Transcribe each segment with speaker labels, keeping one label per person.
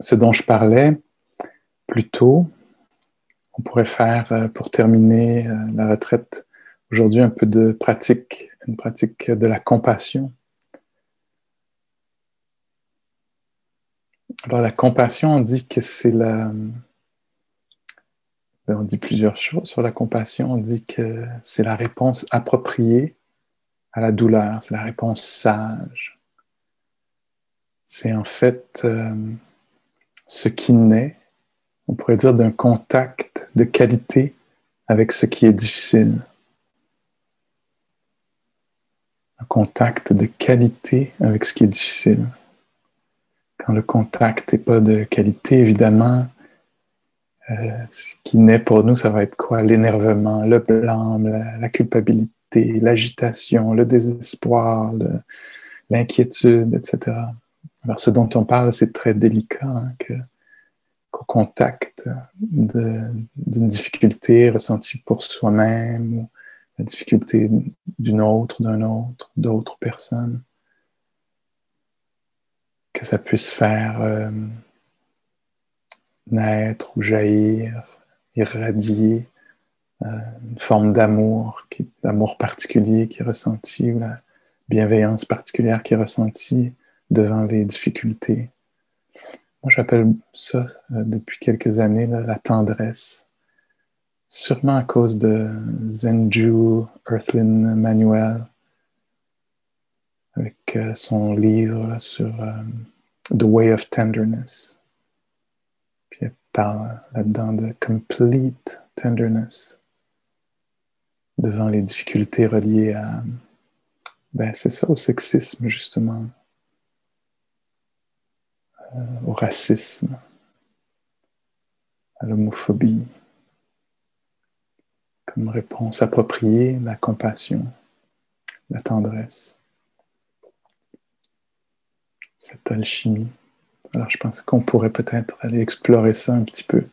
Speaker 1: ce dont je parlais plus tôt, on pourrait faire, euh, pour terminer euh, la retraite aujourd'hui, un peu de pratique, une pratique de la compassion. Alors, la compassion, on dit que c'est la. Ben, on dit plusieurs choses sur la compassion. On dit que c'est la réponse appropriée à la douleur, c'est la réponse sage. C'est en fait euh, ce qui naît, on pourrait dire, d'un contact de qualité avec ce qui est difficile. Un contact de qualité avec ce qui est difficile. Quand le contact n'est pas de qualité, évidemment, euh, ce qui naît pour nous, ça va être quoi? L'énervement, le blâme, la, culpabilité, l'agitation, le désespoir, l'inquiétude, etc. Alors, ce dont on parle, c'est très délicat, hein, qu'au contact d'une difficulté ressentie pour soi-même, ou la difficulté d'une autre, d'un autre, d'autres personnes, que ça puisse faire euh, naître ou jaillir, irradier euh, une forme d'amour, d'amour particulier qui est ressenti, ou la bienveillance particulière qui est ressentie devant les difficultés. Moi, j'appelle ça euh, depuis quelques années la tendresse. Sûrement à cause de Zenju Earthlyn Manuel, avec euh, son livre sur euh, The Way of Tenderness. Puis elle parle là-dedans de complete tenderness devant les difficultés reliées à, ben c'est ça, au sexisme justement, au racisme, à l'homophobie, comme réponse appropriée, la compassion, la tendresse cette alchimie. Alors je pense qu'on pourrait peut-être aller explorer ça un petit peu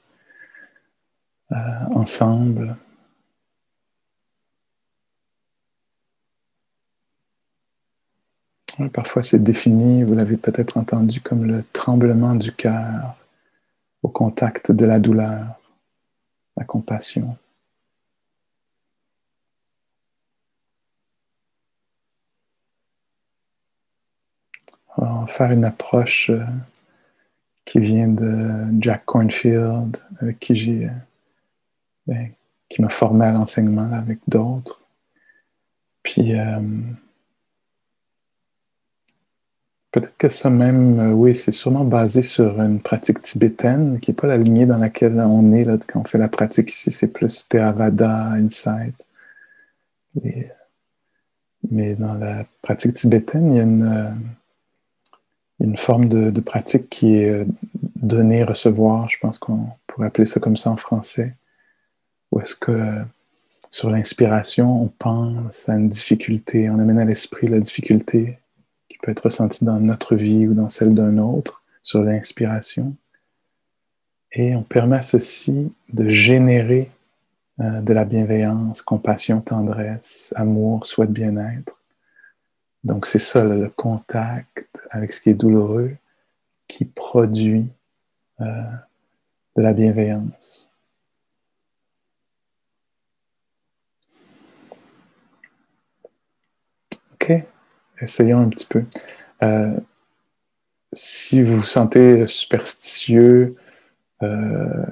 Speaker 1: euh, ensemble. Parfois c'est défini, vous l'avez peut-être entendu, comme le tremblement du cœur au contact de la douleur, la compassion. On va faire une approche euh, qui vient de Jack Cornfield, avec qui j'ai, euh, ben, qui m'a formé à l'enseignement avec d'autres. Puis euh, peut-être que ça même, oui, c'est sûrement basé sur une pratique tibétaine, qui n'est pas la lignée dans laquelle on est là, quand on fait la pratique ici, c'est plus Theravada, Insight. mais dans la pratique tibétaine, il y a une une forme de, pratique qui est euh, donner, recevoir, je pense qu'on pourrait appeler ça comme ça en français, ou est-ce que sur l'inspiration, on pense à une difficulté, on amène à l'esprit la difficulté peut être ressentie dans notre vie ou dans celle d'un autre, sur l'inspiration, et on permet à ceci de générer euh, de la bienveillance, compassion, tendresse, amour, souhait de bien-être donc c'est ça, le contact avec ce qui est douloureux qui produit euh, de la bienveillance. OK, essayons un petit peu. Euh, si vous vous sentez superstitieux, euh,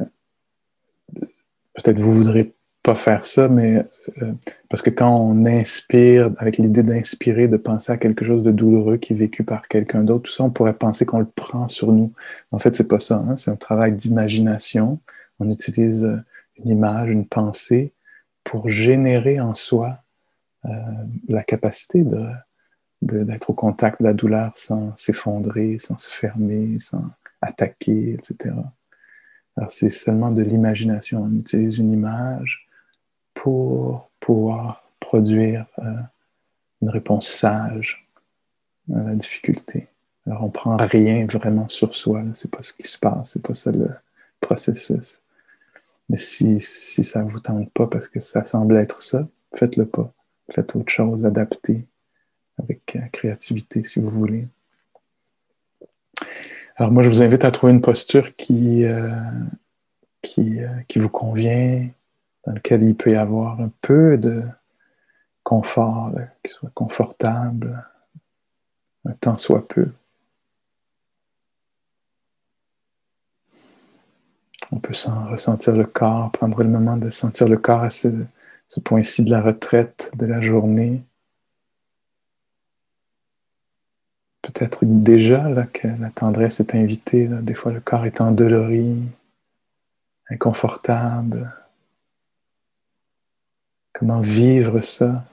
Speaker 1: peut-être vous voudrez pas faire ça, mais euh, parce que quand on inspire, avec l'idée d'inspirer, de penser à quelque chose de douloureux qui est vécu par quelqu'un d'autre, tout ça, on pourrait penser qu'on le prend sur nous. En fait, c'est pas ça. Hein. C'est un travail d'imagination. On utilise une image, une pensée pour générer en soi la capacité de, d'être au contact de la douleur sans s'effondrer, sans se fermer, sans attaquer, etc. Alors c'est seulement de l'imagination. On utilise une image pour pouvoir produire euh, une réponse sage à la difficulté. Alors on prend rien vraiment sur soi, c'est pas ce qui se passe, c'est pas ça le processus. Mais si, si ça vous tente pas parce que ça semble être ça, faites-le pas. Faites autre chose, adaptez avec euh, créativité si vous voulez. Alors moi, je vous invite à trouver une posture qui, euh, euh, qui vous convient, dans laquelle il peut y avoir un peu de confort, qui soit confortable, un temps soit peu. On peut ressentir le corps, prendre le moment de sentir le corps à ce, point-ci de la retraite de la journée. Peut-être déjà que la tendresse est invitée. Des fois, le corps est endolori, inconfortable. Comment vivre ça?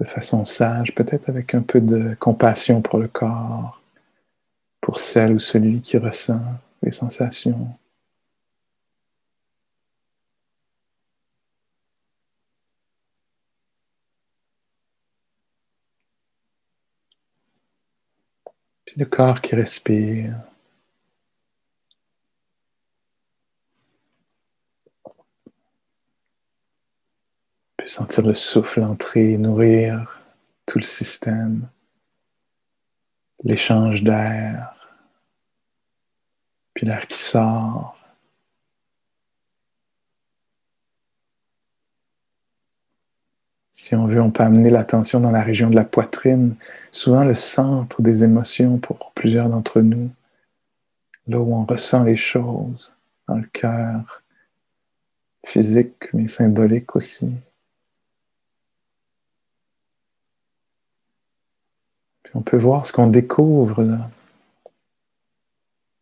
Speaker 1: De façon sage, peut-être avec un peu de compassion pour le corps, pour celle ou celui qui ressent les sensations. Puis le corps qui respire. Puis sentir le souffle entrer, nourrir tout le système, l'échange d'air puis l'air qui sort. Si on veut, on peut amener l'attention dans la région de la poitrine, souvent le centre des émotions pour plusieurs d'entre nous, là où on ressent les choses, dans le cœur, physique mais symbolique aussi. Puis on peut voir ce qu'on découvre là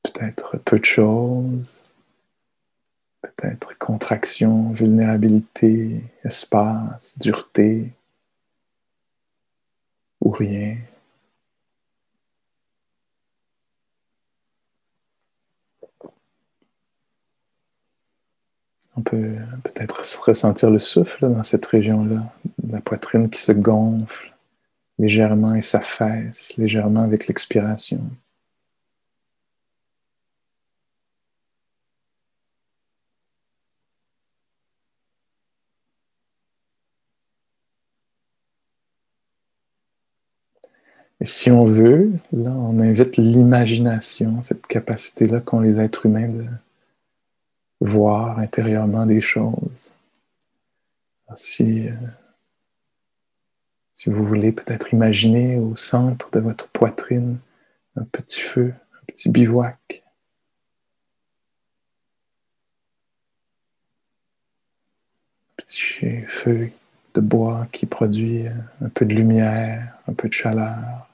Speaker 1: peut-être peu de choses, peut-être contraction, vulnérabilité, espace, dureté, ou rien. On peut peut-être ressentir le souffle dans cette région-là, la poitrine qui se gonfle légèrement et s'affaisse légèrement avec l'expiration. Si on veut, là, on invite l'imagination, cette capacité-là qu'ont les êtres humains de voir intérieurement des choses. si, euh, si vous voulez peut-être imaginer au centre de votre poitrine un petit feu, un petit bivouac. Petit feu de bois qui produit un peu de lumière, un peu de chaleur.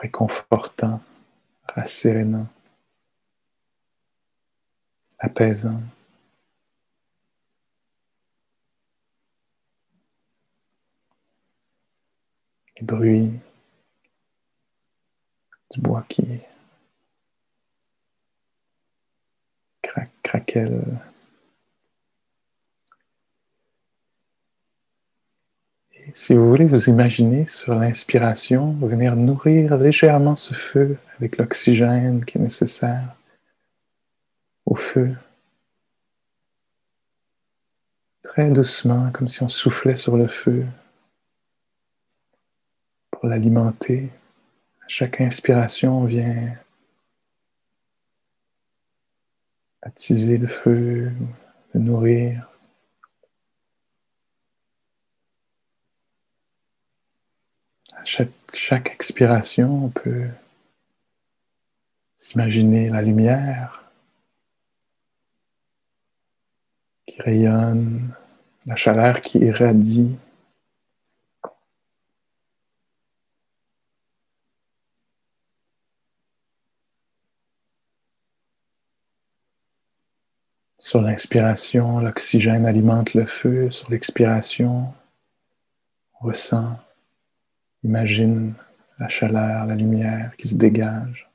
Speaker 1: Réconfortant, rassérénant, apaisant. Les bruits du bois qui craquelle. Si vous voulez vous imaginer sur l'inspiration, venir nourrir légèrement ce feu avec l'oxygène qui est nécessaire au feu. Très doucement, comme si on soufflait sur le feu pour l'alimenter. À chaque inspiration, on vient attiser le feu, le nourrir. Chaque, expiration, on peut s'imaginer la lumière qui rayonne, la chaleur qui irradie. Sur l'inspiration, l'oxygène alimente le feu. Sur l'expiration, ressent, imagine la chaleur, la lumière qui se dégage.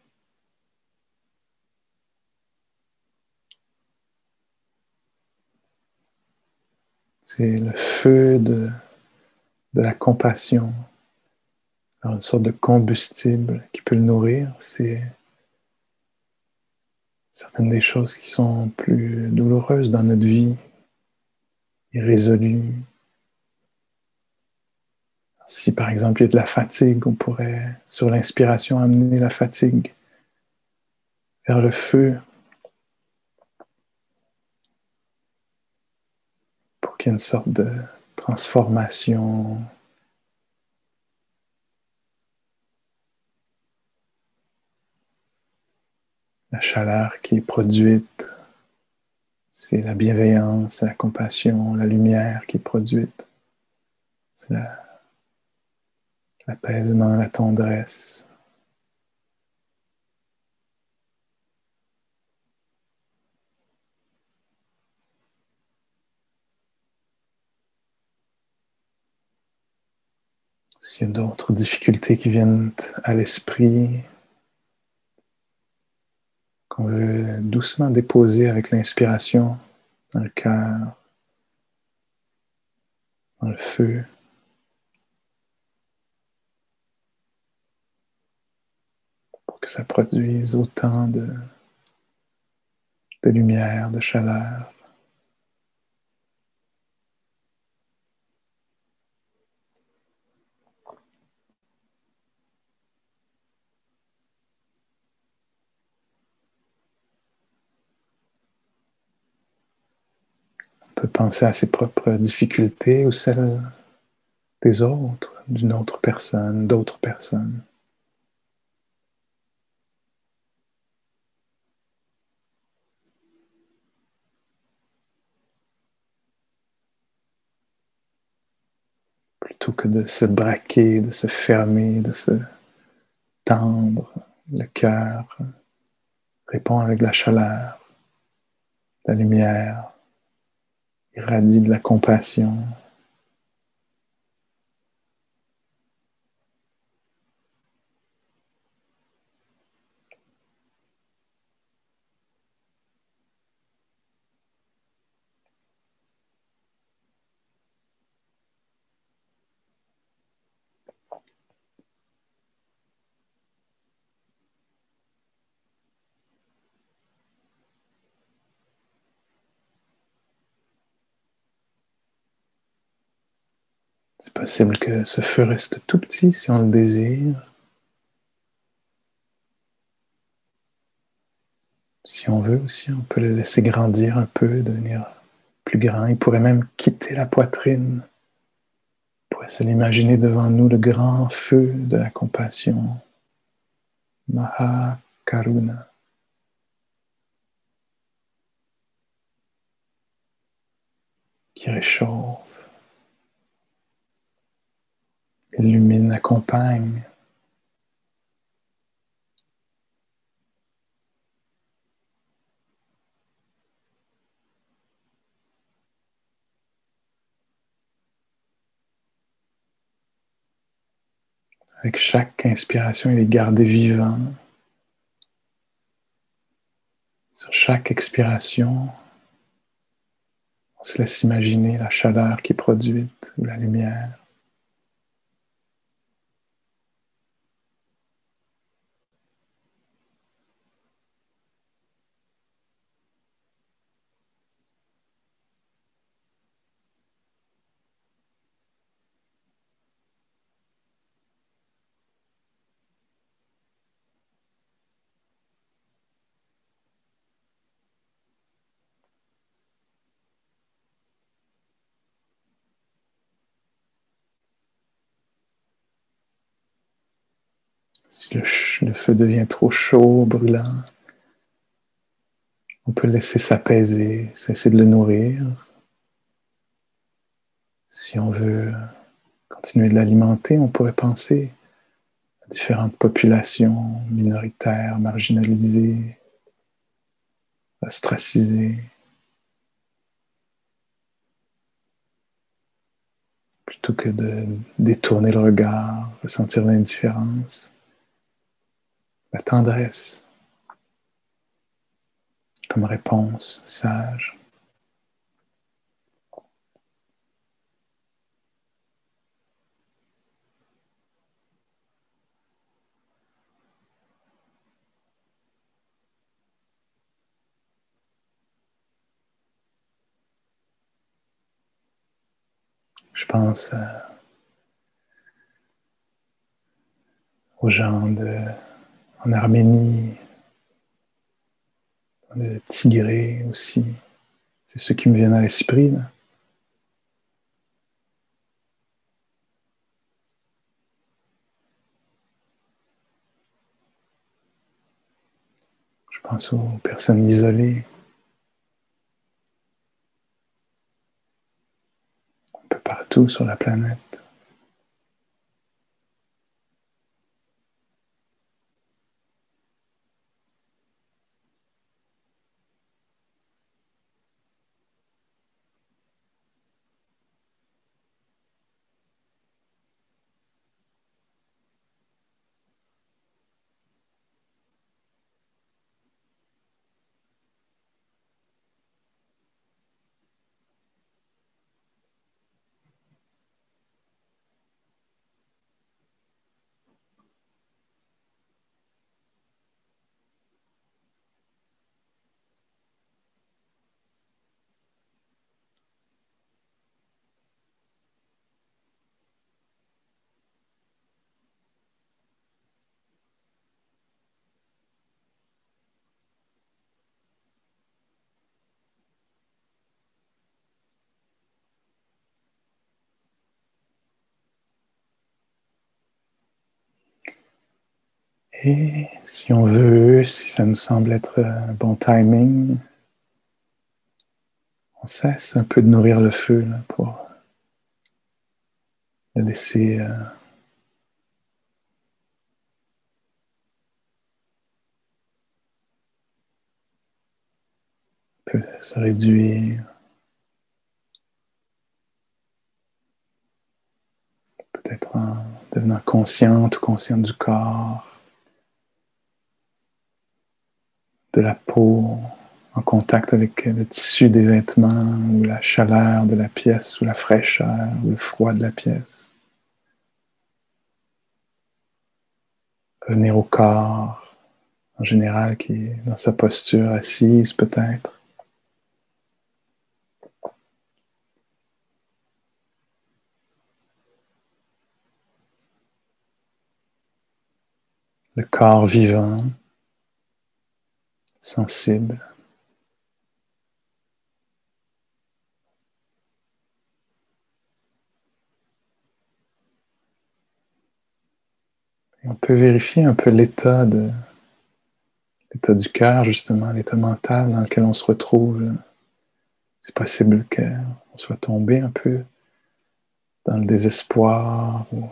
Speaker 1: C'est le feu de, de la compassion, une sorte de combustible qui peut le nourrir. C'est certaines des choses qui sont plus douloureuses dans notre vie, irrésolues. Si par exemple il y a de la fatigue, on pourrait, sur l'inspiration, amener la fatigue vers le feu pour qu'il y ait une sorte de transformation La chaleur qui est produite, c'est la bienveillance, la compassion, la lumière qui est produite. C'est l'apaisement, la tendresse. S'il y a d'autres difficultés qui viennent à l'esprit, on veut doucement déposer avec l'inspiration dans le cœur, dans le feu. Que ça produise autant de, lumière, de chaleur. peut penser à ses propres difficultés ou celles des autres, d'une autre personne, d'autres personnes. Plutôt que de se braquer, de se fermer, de se tendre, le cœur répond avec la chaleur, la lumière, irradie de la compassion. C'est possible que ce feu reste tout petit si on le désire. Si on veut aussi, on peut le laisser grandir un peu, devenir plus grand. Il pourrait même quitter la poitrine. On pourrait se l'imaginer devant nous, le grand feu de la compassion. Mahakaruna. Qui réchauffe illumine, accompagne. Avec chaque inspiration, il est gardé vivant. Sur chaque expiration, on se laisse imaginer la chaleur qui est produite la lumière. Si le, feu devient trop chaud, brûlant, on peut laisser s'apaiser, cesser de le nourrir. Si on veut continuer de l'alimenter, on pourrait penser à différentes populations minoritaires, marginalisées, ostracisées. plutôt que de détourner le regard, ressentir l'indifférence, la tendresse comme réponse sage. Je pense euh, aux gens de, en Arménie, le Tigré aussi. C'est ceux qui me viennent à l'esprit. Je pense aux personnes isolées. Un peu partout sur la planète. Et si on veut, si ça nous semble être un bon timing, on cesse un peu de nourrir le feu pour le laisser euh, peut se réduire. Peut-être en devenant consciente ou consciente du corps. De la peau en contact avec le tissu des vêtements ou la chaleur de la pièce ou la fraîcheur ou le froid de la pièce. Revenir au corps en général qui est dans sa posture assise peut-être. Le corps vivant sensible. on peut vérifier un peu l'état de l'état du cœur, justement, l'état mental dans lequel on se retrouve. C'est possible qu'on soit tombé un peu dans le désespoir ou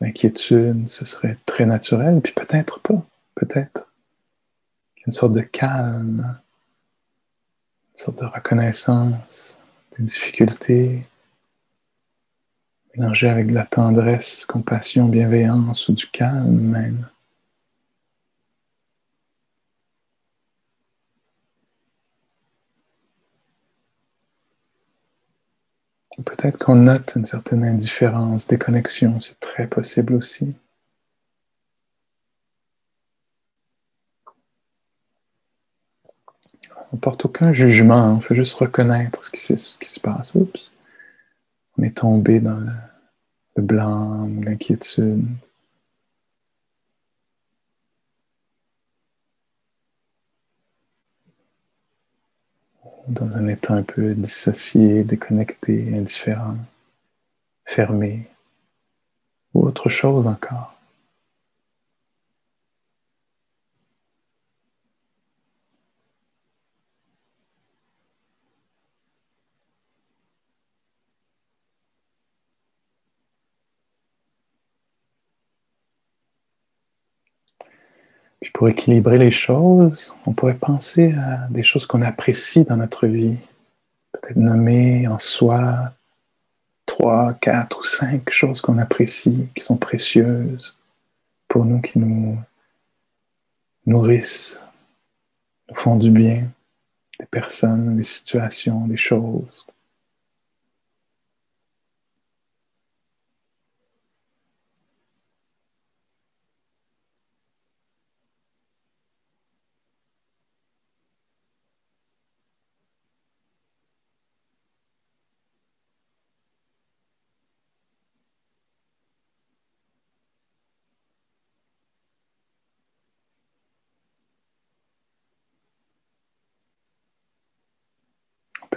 Speaker 1: l'inquiétude. Ce serait très naturel, puis peut-être pas, peut-être une sorte de calme, une sorte de reconnaissance des difficultés, mélangé avec de la tendresse, compassion, bienveillance ou du calme même. Peut-être qu'on note une certaine indifférence, déconnexion, c'est très possible aussi. On porte aucun jugement, on fait juste reconnaître ce qui, se passe. Oups. On est tombé dans le, blanc ou l'inquiétude. Dans un état un peu dissocié, déconnecté, indifférent, fermé, ou autre chose encore. Pour équilibrer les choses, on pourrait penser à des choses qu'on apprécie dans notre vie. Peut-être nommer en soi trois, quatre ou cinq choses qu'on apprécie, qui sont précieuses pour nous, qui nous nourrissent, nous font du bien, des personnes, des situations, des choses.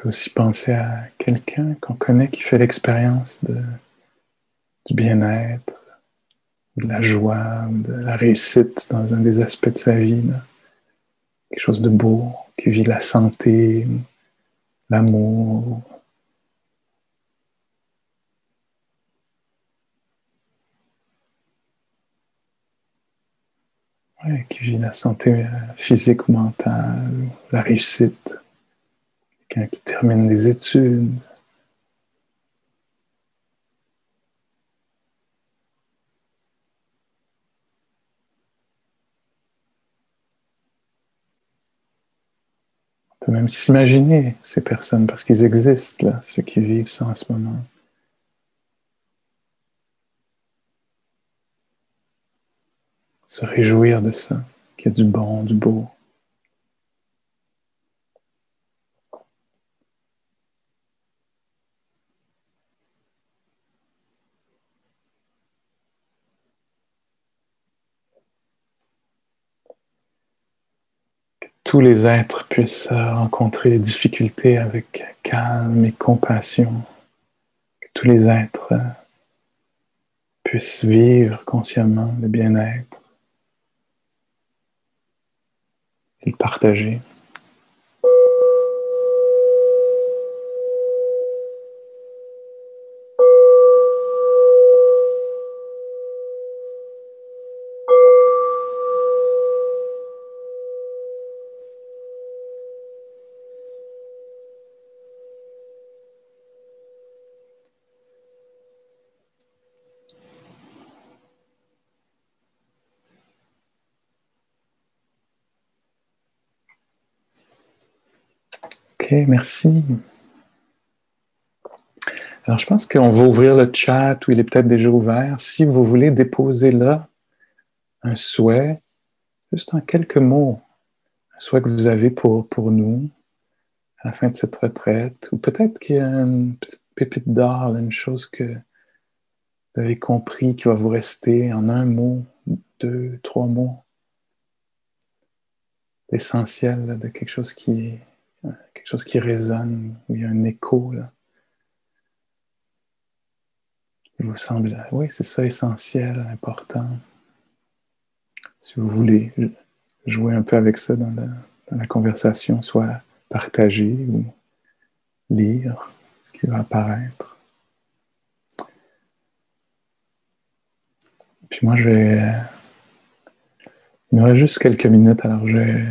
Speaker 1: Aussi penser à quelqu'un qu'on connaît qui fait l'expérience du bien-être, de la joie, de la réussite dans un des aspects de sa vie. Quelque chose de beau, qui vit la santé, l'amour. qui vit la santé physique ou mentale, la réussite qui termine des études. On peut même s'imaginer ces personnes parce qu'ils existent là, ceux qui vivent ça en ce moment. Se réjouir de ça, qu'il y a du bon, du beau. Tous les êtres puissent rencontrer les difficultés avec calme et compassion. Que tous les êtres puissent vivre consciemment le bien-être et le partager. Ok, merci. Alors, je pense qu'on va ouvrir le chat ou il est peut-être déjà ouvert. Si vous voulez déposer là un souhait, juste en quelques mots, un souhait que vous avez pour, pour nous à la fin de cette retraite, ou peut-être qu'il y a une petite pépite d'or, une chose que vous avez compris qui va vous rester en un mot, deux, trois mots, l'essentiel de quelque chose qui est quelque chose qui résonne, où il y a un écho. Il vous semble, oui, c'est ça essentiel, important. Si vous voulez jouer un peu avec ça dans la, conversation, soit partager ou lire ce qui va apparaître. Puis moi, je vais. Il me reste juste quelques minutes, alors je vais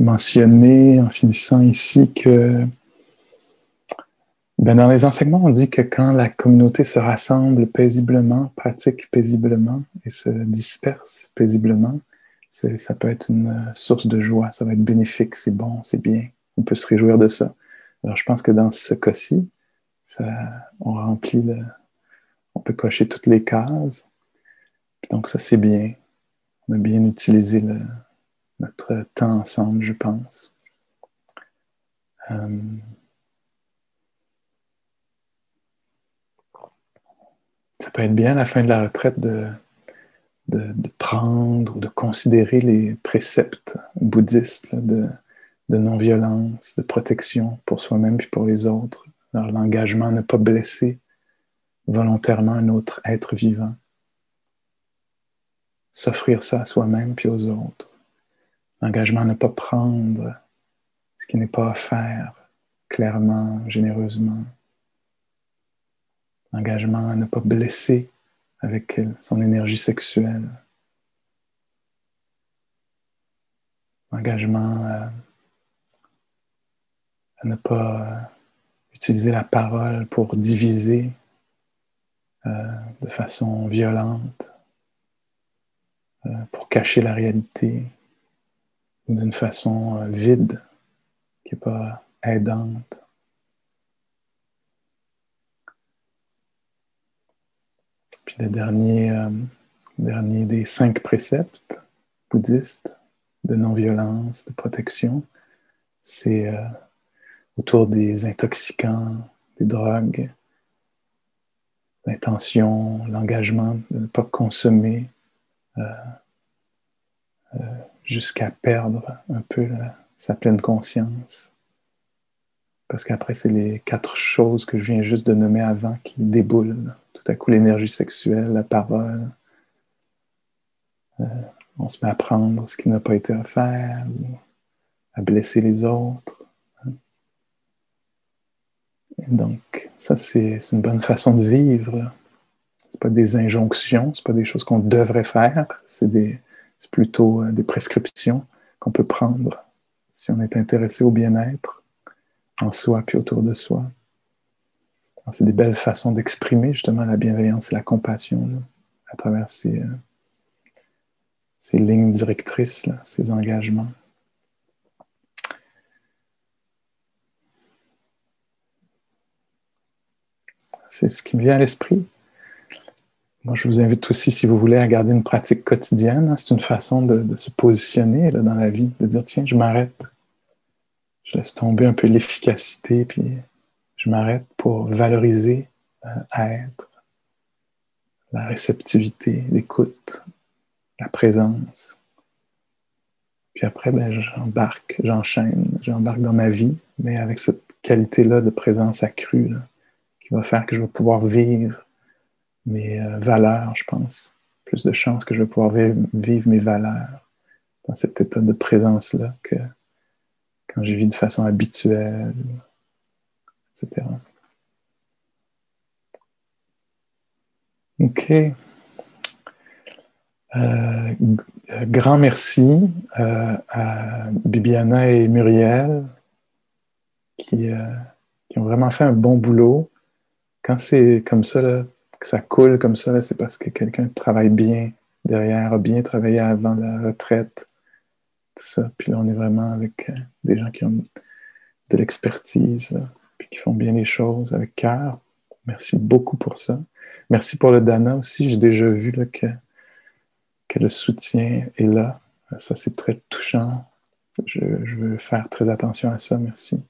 Speaker 1: mentionner en finissant ici que ben dans les enseignements, on dit que quand la communauté se rassemble paisiblement, pratique paisiblement et se disperse paisiblement, ça peut être une source de joie, ça va être bénéfique, c'est bon, c'est bien, on peut se réjouir de ça. Alors je pense que dans ce cas-ci, on remplit le, on peut cocher toutes les cases. Donc ça c'est bien, on a bien utilisé notre temps ensemble, je pense. Euh, ça peut être bien à la fin de la retraite de, de, prendre ou de considérer les préceptes bouddhistes de, de non-violence, de protection pour soi-même et pour les autres. l'engagement à ne pas blesser volontairement un autre être vivant. S'offrir ça à soi-même puis aux autres. L'engagement à ne pas prendre ce qui n'est pas faire clairement, généreusement. L'engagement à ne pas blesser avec son énergie sexuelle. L'engagement à, à, ne pas utiliser la parole pour diviser de façon violente pour cacher la réalité d'une façon vide qui n'est pas aidante. Puis le dernier, des cinq préceptes bouddhistes de non-violence, de protection, c'est euh, autour des intoxicants, des drogues, l'intention, l'engagement de ne pas consommer euh, euh, jusqu'à perdre un peu sa pleine conscience. Parce qu'après, c'est les quatre choses que je viens juste de nommer avant qui déboulent. Tout à coup, l'énergie sexuelle, la parole, on se met à prendre ce qui n'a pas été offert, ou à blesser les autres. Et donc, ça, c'est une bonne façon de vivre. Ce pas des injonctions, ce pas des choses qu'on devrait faire, c'est plutôt euh, des prescriptions qu'on peut prendre si on est intéressé au bien-être en soi puis autour de soi. C'est des belles façons d'exprimer justement la bienveillance et la compassion à travers ces, euh, ces lignes directrices, ces engagements. C'est ce qui me vient à l'esprit. Moi, je vous invite aussi, si vous voulez, à garder une pratique quotidienne. Hein. C'est une façon de, se positionner dans la vie, de dire, tiens, je m'arrête. Je laisse tomber un peu l'efficacité, puis je m'arrête pour valoriser euh, être, la réceptivité, l'écoute, la présence. Puis après, ben, j'embarque, j'enchaîne, j'embarque dans ma vie, mais avec cette qualité-là de présence accrue qui va faire que je vais pouvoir vivre mes euh, valeurs, je pense. Plus de chances que je vais pouvoir vivre, mes valeurs dans cet état de présence-là que quand je vis de façon habituelle, etc. OK. Euh, grand merci euh, à Bibiana et Muriel qui, euh, qui, ont vraiment fait un bon boulot. Quand c'est comme ça, que ça coule comme ça, c'est parce que quelqu'un travaille bien derrière, a bien travaillé avant la retraite, tout ça. Puis là, on est vraiment avec des gens qui ont de l'expertise, puis qui font bien les choses avec cœur. Merci beaucoup pour ça. Merci pour le Dana aussi. J'ai déjà vu là, que que le soutien est là. Ça, c'est très touchant. Je, veux faire très attention à ça. Merci.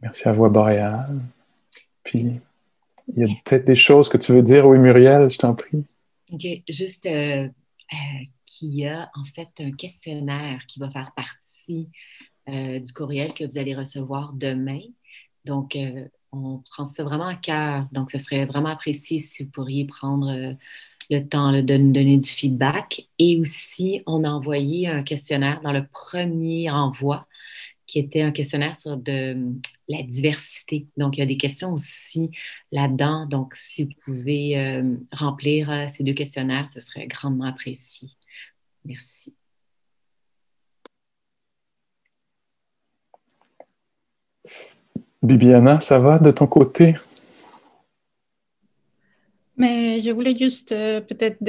Speaker 1: Merci à Voix Boréale. Puis, il y a peut-être des choses que tu veux dire, oui, Muriel, je t'en prie.
Speaker 2: OK. Juste euh, euh, qu'il y a en fait un questionnaire qui va faire partie euh, du courriel que vous allez recevoir demain. Donc, on prend ça vraiment à cœur. Donc, ce serait vraiment apprécié si vous pourriez prendre le temps de nous donner du feedback. Et aussi, on a envoyé un questionnaire dans le premier envoi qui était un questionnaire sur de, la diversité. Donc, il y a des questions aussi là-dedans. Donc, si vous pouvez euh, remplir euh, ces deux questionnaires, ce serait grandement apprécié. Merci.
Speaker 1: Bibiana, ça va de ton côté?
Speaker 3: Mais je voulais juste euh, peut-être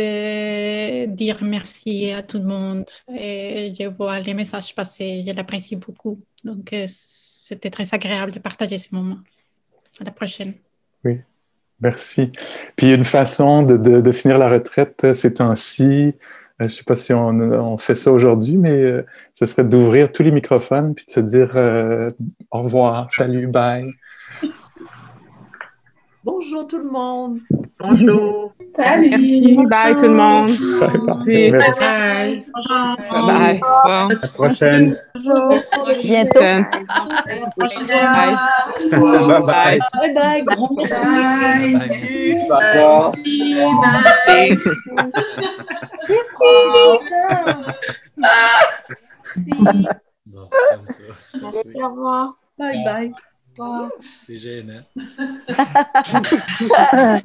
Speaker 3: dire merci à tout le monde. Et je vois les messages passer, je l'apprécie beaucoup. Donc, euh, c'était très agréable de partager ce moment. À la prochaine.
Speaker 1: Oui, merci. Puis, une façon de, de, finir la retraite euh, ces temps-ci, je ne sais pas si on, on fait ça aujourd'hui, mais ce serait d'ouvrir tous les microphones puis de se dire au revoir, salut, bye.
Speaker 4: Bonjour tout le monde.
Speaker 5: Bonjour.
Speaker 6: Salut.
Speaker 5: Merci. Bye tout le monde.
Speaker 1: Bye.
Speaker 5: Bye.
Speaker 4: Bye.
Speaker 5: Bye.
Speaker 1: À la prochaine.
Speaker 6: Bonjour. Bientôt.
Speaker 5: Bye.
Speaker 1: Bye bye.
Speaker 4: Bye bye. Grand merci.
Speaker 1: Bye. Bye.
Speaker 5: Merci.
Speaker 6: Merci. Au revoir.
Speaker 4: Bye bye.
Speaker 7: Wow. DJ,
Speaker 4: né?
Speaker 6: Bye.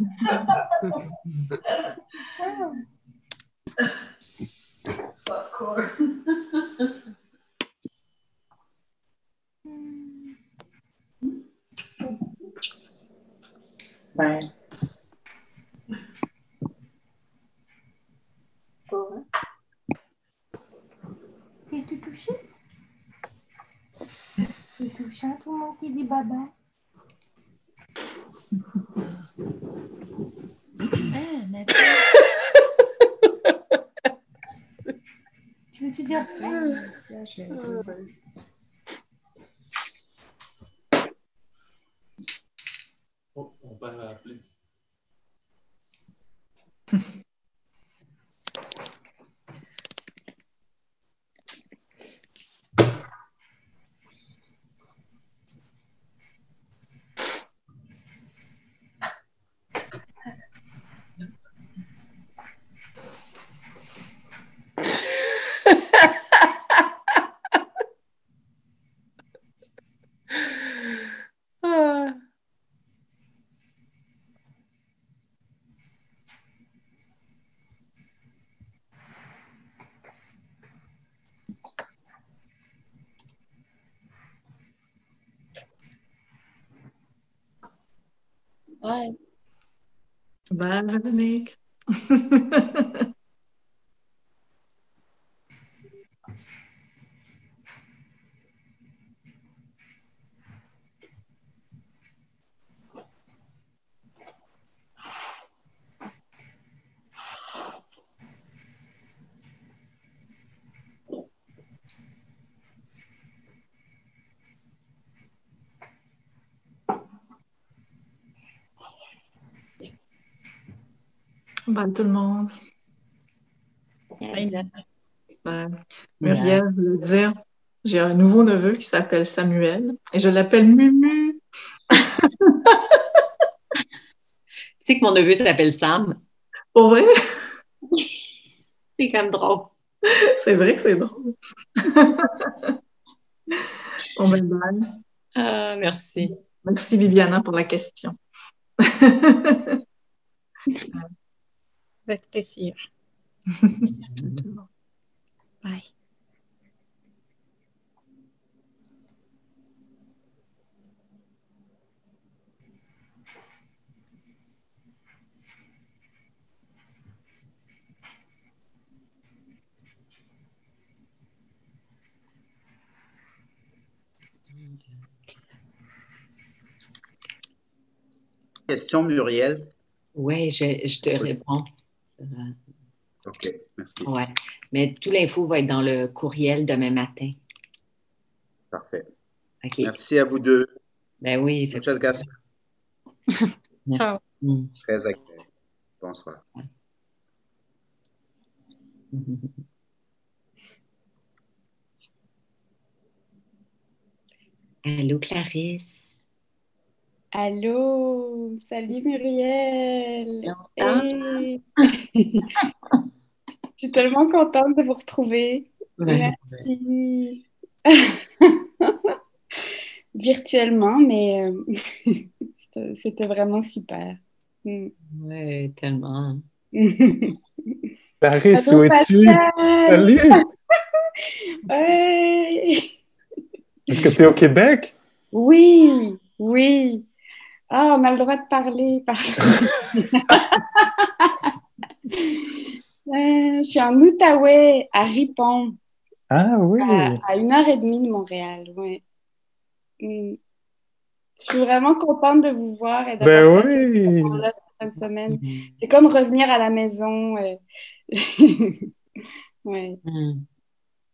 Speaker 6: Vai. Boa. Quer tu toucher? C'est touchant, tout le monde qui dit baba.
Speaker 8: Ah.
Speaker 6: Tu veux-tu dire?
Speaker 8: Là, je vais
Speaker 9: Bye, Véronique. Bye tout le monde.
Speaker 3: Bye, Nat.
Speaker 9: Bye. Muriel veut dire, j'ai un nouveau neveu qui s'appelle Samuel et je l'appelle Mumu.
Speaker 2: Tu sais que mon neveu s'appelle Sam?
Speaker 9: Pour vrai?
Speaker 2: C'est quand même drôle.
Speaker 9: C'est vrai que c'est drôle. Bon, ben, bye.
Speaker 2: Ah, merci.
Speaker 9: Merci Viviana pour la question.
Speaker 3: Avec plaisir. Bye.
Speaker 10: Question, Muriel.
Speaker 2: Oui, je, je te
Speaker 10: Oui.
Speaker 2: réponds. Va.
Speaker 10: OK, merci.
Speaker 2: Ouais. Mais tout l'info va être dans le courriel demain matin.
Speaker 10: Parfait.
Speaker 2: OK.
Speaker 10: Merci à vous deux.
Speaker 2: Ben oui, c'est
Speaker 10: Muchas gracias.
Speaker 3: Ciao.
Speaker 2: Mm.
Speaker 10: Très agréable. Bonsoir.
Speaker 2: Allô, Clarisse?
Speaker 11: Allô, salut Muriel.
Speaker 2: Longtemps.
Speaker 11: Hey. Je suis tellement contente de vous retrouver.
Speaker 2: Ouais.
Speaker 11: Merci. Virtuellement, mais euh, c'était- vraiment super. Mm.
Speaker 2: Ouais, tellement.
Speaker 11: Allô,
Speaker 1: où es-tu? Salut!
Speaker 11: Ouais.
Speaker 1: Est-ce que tu es au Québec?
Speaker 11: Oui, oui. Ah, on a le droit de parler. Euh, je suis en Outaouais, à Ripon,
Speaker 1: Ah oui!
Speaker 11: à, à une heure et demie de Montréal. Ouais. Mm. Je suis vraiment contente de vous voir et
Speaker 1: Ben
Speaker 11: d'avoir ce
Speaker 1: oui!
Speaker 11: moment-là cette fin de semaine. C'est comme revenir à la maison. Ouais.
Speaker 2: Mm.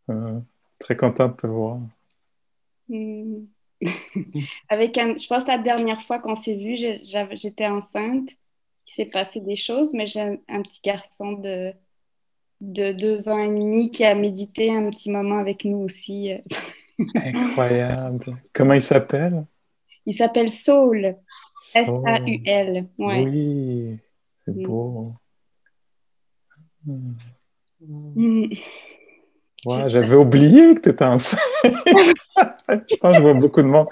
Speaker 1: Ah, très content de te voir.
Speaker 11: Mm. Avec un, je pense la dernière fois qu'on s'est vu, j'étais enceinte. Il s'est passé des choses, mais j'ai un, un petit garçon de, de deux ans et demi qui a médité un petit moment avec nous aussi.
Speaker 1: Incroyable. Comment il s'appelle?
Speaker 11: Il s'appelle Saul.
Speaker 1: Saul.
Speaker 11: Ouais.
Speaker 1: Oui, c'est
Speaker 11: Mm.
Speaker 1: beau. Mm.
Speaker 11: Mm.
Speaker 1: Ouais, j'avais oublié que tu étais enceinte. Je pense que je vois beaucoup de monde.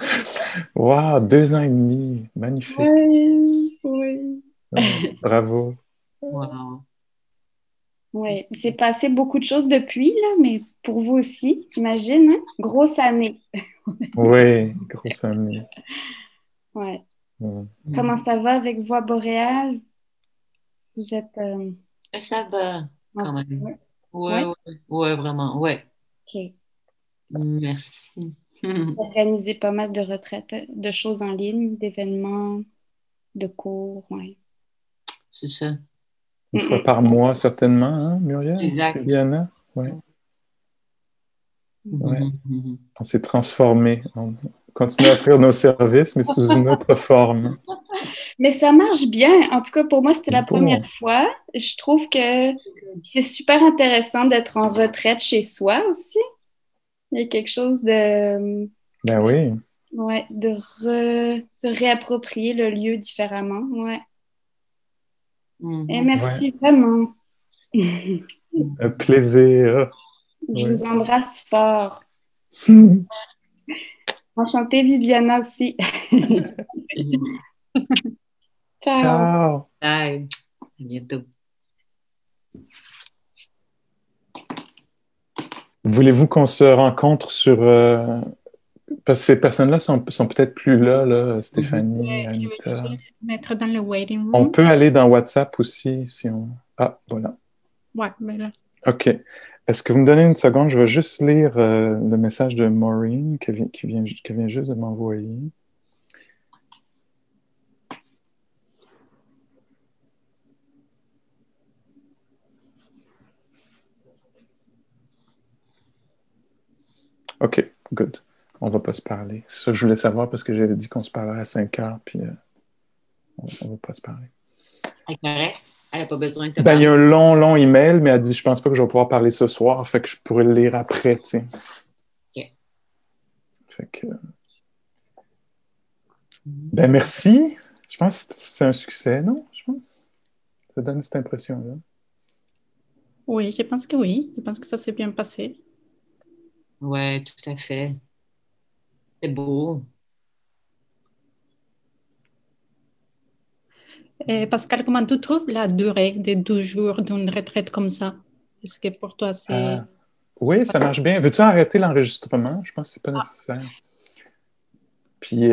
Speaker 1: Wow, deux ans et demi. Magnifique.
Speaker 11: Oui, oui.
Speaker 1: Ouais, bravo.
Speaker 2: Wow.
Speaker 11: Ouais. Il s'est passé beaucoup de choses depuis, là, mais pour vous aussi, j'imagine. hein? Grosse année.
Speaker 1: Oui, grosse année.
Speaker 11: Ouais.
Speaker 1: Ouais.
Speaker 11: Comment ça va avec Voix boréale? Vous êtes. euh,
Speaker 2: Ça va, quand même.
Speaker 11: Ouais.
Speaker 2: Ouais,
Speaker 11: Ouais?
Speaker 2: ouais, ouais, vraiment, ouais.
Speaker 11: OK.
Speaker 2: Merci.
Speaker 11: Organiser pas mal de retraites, de choses en ligne, d'événements, de cours, ouais.
Speaker 2: C'est ça.
Speaker 1: Une fois par mois, certainement, hein, Muriel?
Speaker 2: Exact.
Speaker 1: Ouais.
Speaker 2: Mm-hmm.
Speaker 1: Ouais. On s'est transformé. On continue à offrir nos services, mais sous une autre forme.
Speaker 11: Mais ça marche bien. En tout cas, pour moi, c'était la
Speaker 1: Bon.
Speaker 11: première fois. Je trouve que c'est super intéressant d'être en retraite chez soi aussi. Il y a quelque chose de,
Speaker 1: Ben oui.
Speaker 11: ouais, de re- se réapproprier le lieu différemment. Ouais.
Speaker 2: Mm-hmm.
Speaker 11: Et merci vraiment.
Speaker 1: Un plaisir.
Speaker 11: Je
Speaker 1: Ouais.
Speaker 11: vous embrasse fort. Enchantée, Viviana aussi. Ciao.
Speaker 1: Ciao.
Speaker 2: Bye. À bientôt.
Speaker 1: Voulez-vous qu'on se rencontre sur... euh, Parce que ces personnes-là sont, sont peut-être plus là, là Stéphanie,
Speaker 3: Ouais, je vais
Speaker 1: Anita.
Speaker 3: mettre dans le waiting room.
Speaker 1: On peut aller dans WhatsApp aussi, si on... Ah, voilà.
Speaker 3: Ouais, mais là,
Speaker 1: OK. Est-ce que vous me donnez une seconde? Je vais juste lire euh, le message de Maureen qui vient, juste de m'envoyer. OK, good. On va pas se parler. C'est ça que je voulais savoir parce que j'avais dit qu'on se parlerait à 5 heures, puis euh, on, on va pas se parler.
Speaker 2: Correcte. Elle n'a pas besoin de te
Speaker 1: Ben, il y a un long, long email, mais elle dit Je pense pas que je vais pouvoir parler ce soir, fait que je pourrais le lire après, tu sais.
Speaker 2: Ok.
Speaker 1: Fait que. Ben, merci. Je pense que c'est un succès, non? Je pense. Ça donne cette impression-là.
Speaker 3: oui, je pense que oui. Je pense que ça s'est bien passé.
Speaker 2: Ouais, tout à fait. C'est beau.
Speaker 3: Et Pascal, comment tu trouves la durée des 12 jours d'une retraite comme ça? Est-ce que pour toi, c'est...
Speaker 1: Ah. Oui, ça marche bien. Veux-tu arrêter l'enregistrement? Je pense que c'est pas nécessaire. Puis,